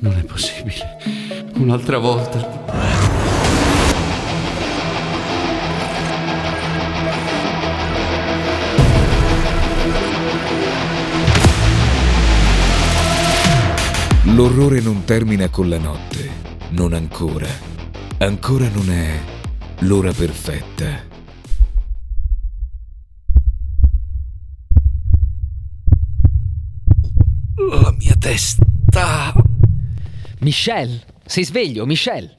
Non è possibile. Un'altra volta. L'orrore non termina con la notte, non ancora. Ancora non è l'ora perfetta. La mia testa. Michel, sei sveglio, Michel?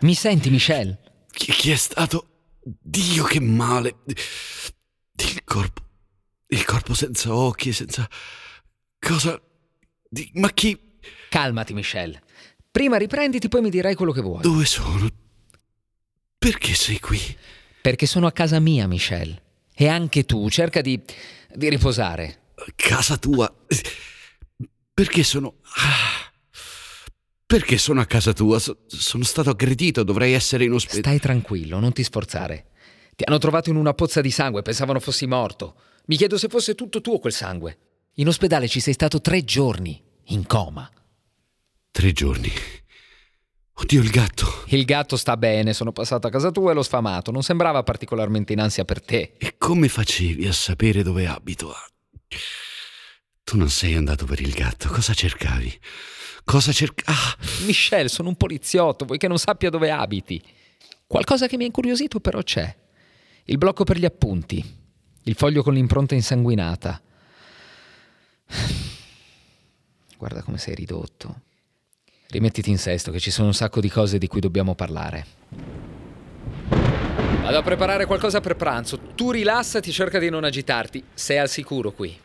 Mi senti, Michel? Chi, chi è stato? Dio, che male. Il corpo. Il corpo senza occhi, senza. Cosa. Di... Ma chi. Calmati, Michel. Prima riprenditi, poi mi dirai quello che vuoi. Dove sono? Perché sei qui? Perché sono a casa mia, Michel. E anche tu, cerca di. di riposare. Casa tua. Perché sono. Ah. Perché sono a casa tua? So- sono stato aggredito, dovrei essere in ospedale. Stai tranquillo, non ti sforzare. Ti hanno trovato in una pozza di sangue, pensavano fossi morto. Mi chiedo se fosse tutto tuo quel sangue. In ospedale ci sei stato tre giorni, in coma. Tre giorni. Oddio, il gatto. Il gatto sta bene, sono passato a casa tua e l'ho sfamato. Non sembrava particolarmente in ansia per te. E come facevi a sapere dove abito? Tu non sei andato per il gatto, cosa cercavi? Cosa cercavi? Ah, Michel, sono un poliziotto, vuoi che non sappia dove abiti? Qualcosa che mi ha incuriosito però c'è. Il blocco per gli appunti, il foglio con l'impronta insanguinata. Guarda come sei ridotto. Rimettiti in sesto che ci sono un sacco di cose di cui dobbiamo parlare. Vado a preparare qualcosa per pranzo. Tu rilassati, cerca di non agitarti. Sei al sicuro qui.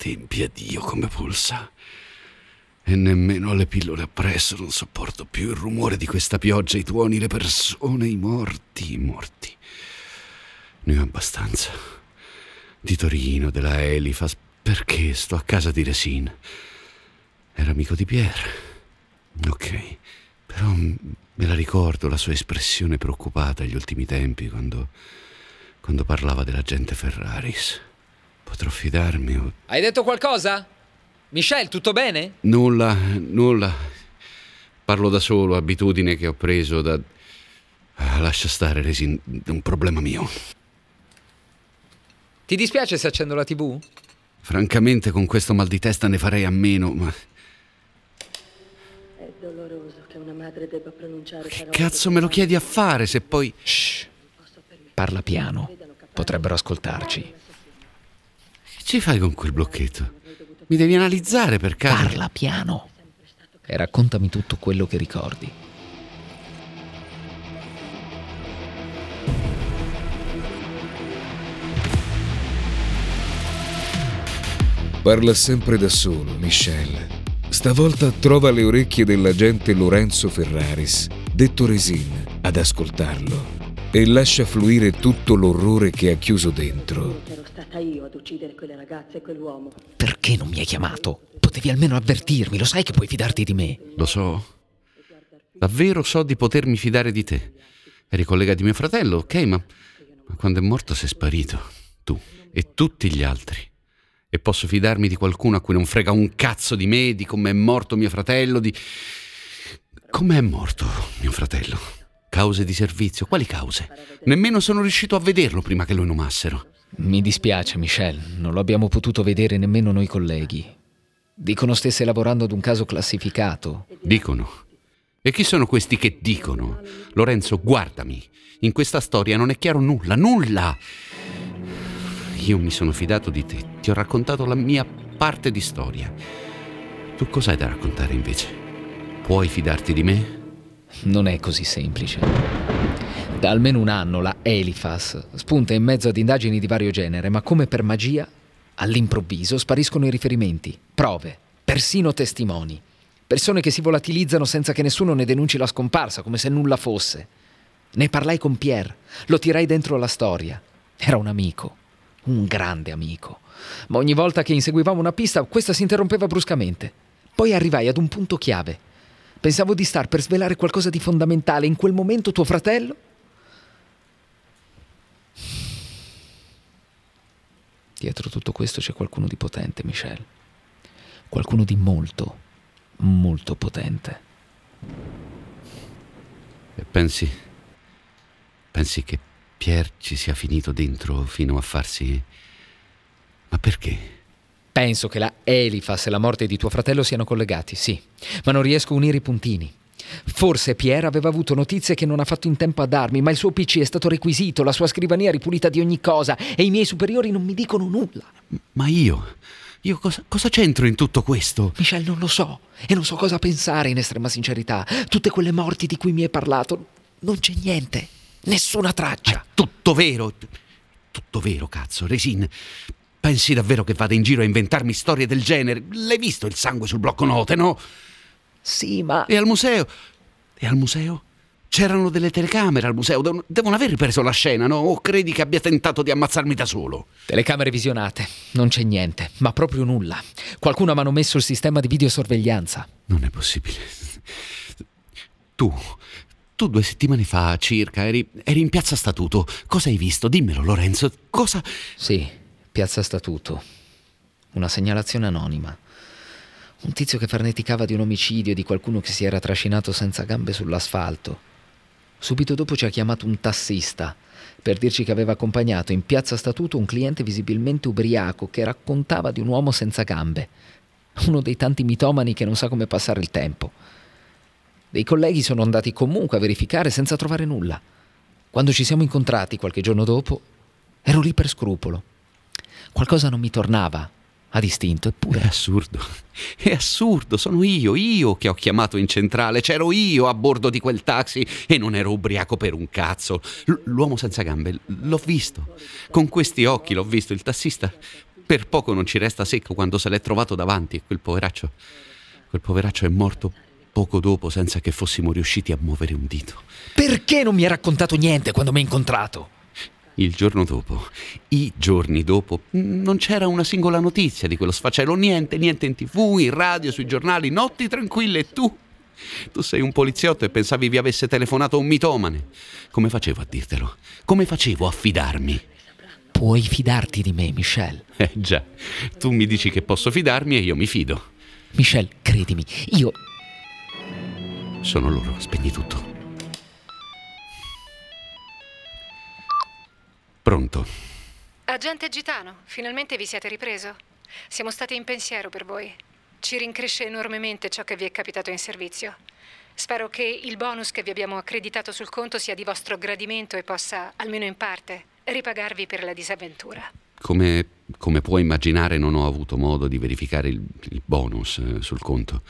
La tempia Dio come pulsa. E nemmeno alle pillole appresso non sopporto più il rumore di questa pioggia, i tuoni, le persone, i morti, i morti. Ne ho abbastanza. Di Torino, della Elifas, perché sto a casa di Resin? Era amico di Pierre. Ok, però me la ricordo la sua espressione preoccupata agli ultimi tempi quando, quando parlava dell'agente Ferraris. Potrò fidarmi o... Hai detto qualcosa? Michel, tutto bene? Nulla, nulla. Parlo da solo, abitudine che ho preso da... Ah, lascia stare, Resin, è un problema mio. Ti dispiace se accendo la TV? Francamente, con questo mal di testa ne farei a meno, ma È doloroso che una madre debba pronunciare che parole cazzo me lo chiedi a fare se poi... Shh. Parla piano. Potrebbero ascoltarci. Che ci fai con quel blocchetto? Mi devi analizzare per caso. Parla piano. E raccontami tutto quello che ricordi. Parla sempre da solo, Michel. Stavolta trova le orecchie dell'agente Lorenzo Ferraris, detto Resin, ad ascoltarlo e lascia fluire tutto l'orrore che ha chiuso dentro. Io ad uccidere quelle ragazze e quell'uomo. Perché non mi hai chiamato? Potevi almeno avvertirmi, lo sai che puoi fidarti di me. Lo so. Davvero so di potermi fidare di te. Eri collega di mio fratello, ok, ma, ma quando è morto sei sparito. Tu e tutti gli altri. E posso fidarmi di qualcuno a cui non frega un cazzo di me, di come è morto mio fratello, di... Come è morto mio fratello? Cause di servizio? Quali cause? Nemmeno sono riuscito a vederlo prima che lo inumassero. Mi dispiace, Michel, non lo abbiamo potuto vedere nemmeno noi colleghi. Dicono stesse lavorando ad un caso classificato. Dicono. E chi sono questi che dicono? Lorenzo, guardami. In questa storia non è chiaro nulla, nulla. Io mi sono fidato di te, ti ho raccontato la mia parte di storia. Tu cos'hai da raccontare invece? Puoi fidarti di me? Non è così semplice. Da almeno un anno la Elifas spunta in mezzo ad indagini di vario genere, ma come per magia, all'improvviso spariscono i riferimenti, prove, persino testimoni. Persone che si volatilizzano senza che nessuno ne denunci la scomparsa, come se nulla fosse. Ne parlai con Pierre, lo tirai dentro la storia. Era un amico, un grande amico. Ma ogni volta che inseguivamo una pista, questa si interrompeva bruscamente. Poi arrivai ad un punto chiave. Pensavo di star per svelare qualcosa di fondamentale. In quel momento tuo fratello Dietro tutto questo c'è qualcuno di potente, Michel. Qualcuno di molto, molto potente. E pensi. Pensi che Pierre ci sia finito dentro fino a farsi. Ma perché? Penso che la Elifas e la morte di tuo fratello siano collegati, sì, ma non riesco a unire i puntini. Forse Pierre aveva avuto notizie che non ha fatto in tempo a darmi, ma il suo PC è stato requisito, la sua scrivania ripulita di ogni cosa e i miei superiori non mi dicono nulla. Ma io. Io cosa, cosa c'entro in tutto questo? Michel, non lo so e non so cosa pensare in estrema sincerità. Tutte quelle morti di cui mi hai parlato, non c'è niente, nessuna traccia. È tutto vero. Tutto vero, cazzo. Resin, pensi davvero che vada in giro a inventarmi storie del genere? L'hai visto il sangue sul blocco note, no? Sì, ma... E al museo? E al museo? C'erano delle telecamere al museo, devono, devono aver ripreso la scena, no? O credi che abbia tentato di ammazzarmi da solo? Telecamere visionate, non c'è niente, ma proprio nulla. Qualcuno ha manomesso il sistema di videosorveglianza. Non è possibile. Tu, tu due settimane fa circa eri, eri in piazza Statuto. Cosa hai visto? Dimmelo, Lorenzo. Cosa... Sì, piazza Statuto. Una segnalazione anonima. Un tizio che farneticava di un omicidio di qualcuno che si era trascinato senza gambe sull'asfalto. Subito dopo ci ha chiamato un tassista per dirci che aveva accompagnato in piazza Statuto un cliente visibilmente ubriaco che raccontava di un uomo senza gambe. Uno dei tanti mitomani che non sa come passare il tempo. Dei colleghi sono andati comunque a verificare senza trovare nulla. Quando ci siamo incontrati qualche giorno dopo, ero lì per scrupolo. Qualcosa non mi tornava a distinto, eppure... È assurdo, è assurdo, sono io, io che ho chiamato in centrale, c'ero io a bordo di quel taxi e non ero ubriaco per un cazzo. L- l'uomo senza gambe, l'ho visto, con questi occhi l'ho visto, il tassista per poco non ci resta secco quando se l'è trovato davanti. E quel poveraccio, quel poveraccio è morto poco dopo senza che fossimo riusciti a muovere un dito. Perché non mi hai raccontato niente quando mi hai incontrato? Il giorno dopo, i giorni dopo, non c'era una singola notizia di quello sfacelo, niente, niente in tv, in radio, sui giornali, notti tranquille e tu? Tu sei un poliziotto e pensavi vi avesse telefonato un mitomane. Come facevo a dirtelo? Come facevo a fidarmi? Puoi fidarti di me, Michel. Eh già, tu mi dici che posso fidarmi e io mi fido. Michel, credimi, io... Sono loro, spegni tutto. Pronto. Agente Gitano, finalmente vi siete ripreso. Siamo stati in pensiero per voi. Ci rincresce enormemente ciò che vi è capitato in servizio. Spero che il bonus che vi abbiamo accreditato sul conto sia di vostro gradimento e possa, almeno in parte, ripagarvi per la disavventura. Come, come puoi immaginare non ho avuto modo di verificare il, il bonus eh, sul conto.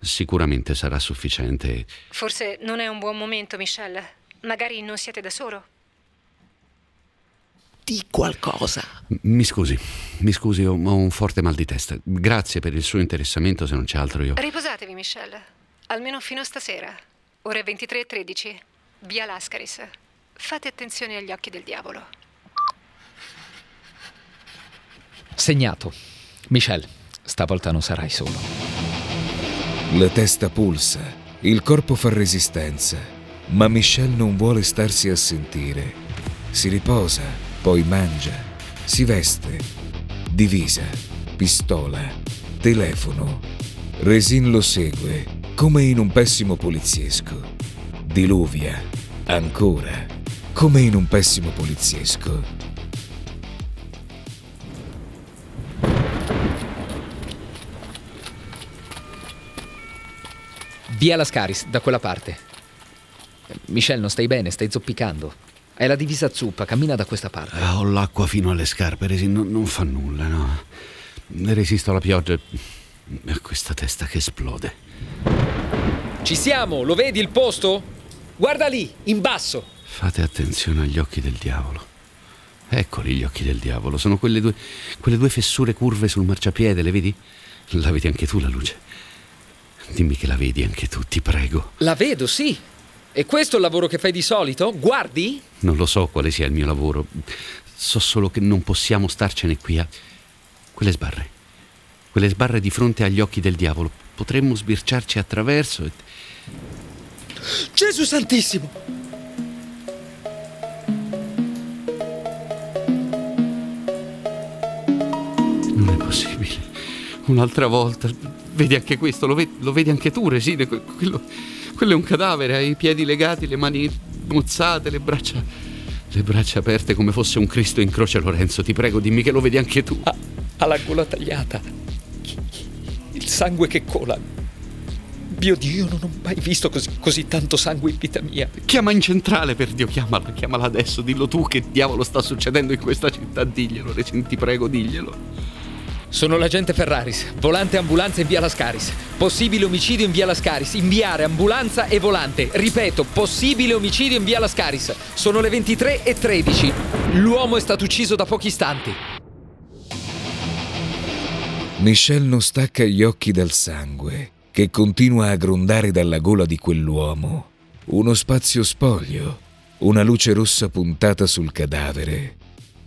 Sicuramente sarà sufficiente. Forse non è un buon momento, Michelle. Magari non siete da solo. Di qualcosa. Mi scusi, mi scusi, ho, ho un forte mal di testa. Grazie per il suo interessamento, se non c'è altro io. Riposatevi, Michelle. Almeno fino a stasera. Ore 23.13. Via Lascaris. Fate attenzione agli occhi del diavolo. Segnato. Michel, stavolta non sarai solo. La testa pulsa, il corpo fa resistenza, ma Michel non vuole starsi a sentire. Si riposa, poi mangia, si veste, divisa, pistola, telefono. Resin lo segue, come in un pessimo poliziesco. Diluvia, ancora, come in un pessimo poliziesco. Via Lascaris, da quella parte. Michel, non stai bene, stai zoppicando. Hai la divisa zuppa, cammina da questa parte. Ah, ho l'acqua fino alle scarpe, Resi, non, non fa nulla, no. Resisto alla pioggia e a questa testa che esplode. Ci siamo, lo vedi il posto? Guarda lì, in basso. Fate attenzione agli occhi del diavolo. Eccoli gli occhi del diavolo, sono quelle due, quelle due fessure curve sul marciapiede, le vedi? La vedi anche tu la luce. Dimmi che la vedi anche tu, ti prego. La vedo, sì. E questo è il lavoro che fai di solito? Guardi? Non lo so quale sia il mio lavoro. So solo che non possiamo starcene qui a... Quelle sbarre. Quelle sbarre di fronte agli occhi del diavolo. Potremmo sbirciarci attraverso e... Gesù Santissimo! possibile? Un'altra volta. Vedi anche questo, lo vedi, lo vedi anche tu, Resine. Quello, quello, è un cadavere, ha i piedi legati, le mani mozzate, le braccia. Le braccia aperte come fosse un Cristo in croce, Lorenzo. Ti prego, dimmi che lo vedi anche tu. Ha, ha la gola tagliata. Il sangue che cola. Mio Dio, non ho mai visto così, così, tanto sangue in vita mia. Chiama in centrale, per Dio, chiamala, chiamala adesso. Dillo tu che diavolo sta succedendo in questa città. Diglielo, ti prego, diglielo. Sono l'agente Ferraris, volante ambulanza in via Lascaris. Possibile omicidio in via Lascaris. Inviare ambulanza e volante. Ripeto, possibile omicidio in via Lascaris. Sono le 23 e 13. L'uomo è stato ucciso da pochi istanti. Michelle non stacca gli occhi dal sangue che continua a grondare dalla gola di quell'uomo. Uno spazio spoglio, una luce rossa puntata sul cadavere.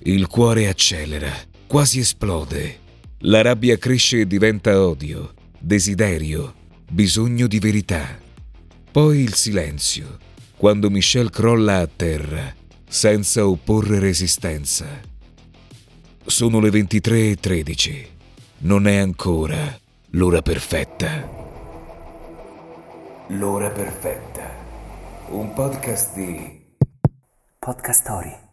Il cuore accelera, quasi esplode. La rabbia cresce e diventa odio, desiderio, bisogno di verità. Poi il silenzio, quando Michelle crolla a terra, senza opporre resistenza. Sono le 23.13. Non è ancora l'ora perfetta. L'ora perfetta. Un podcast di... Podcast Story.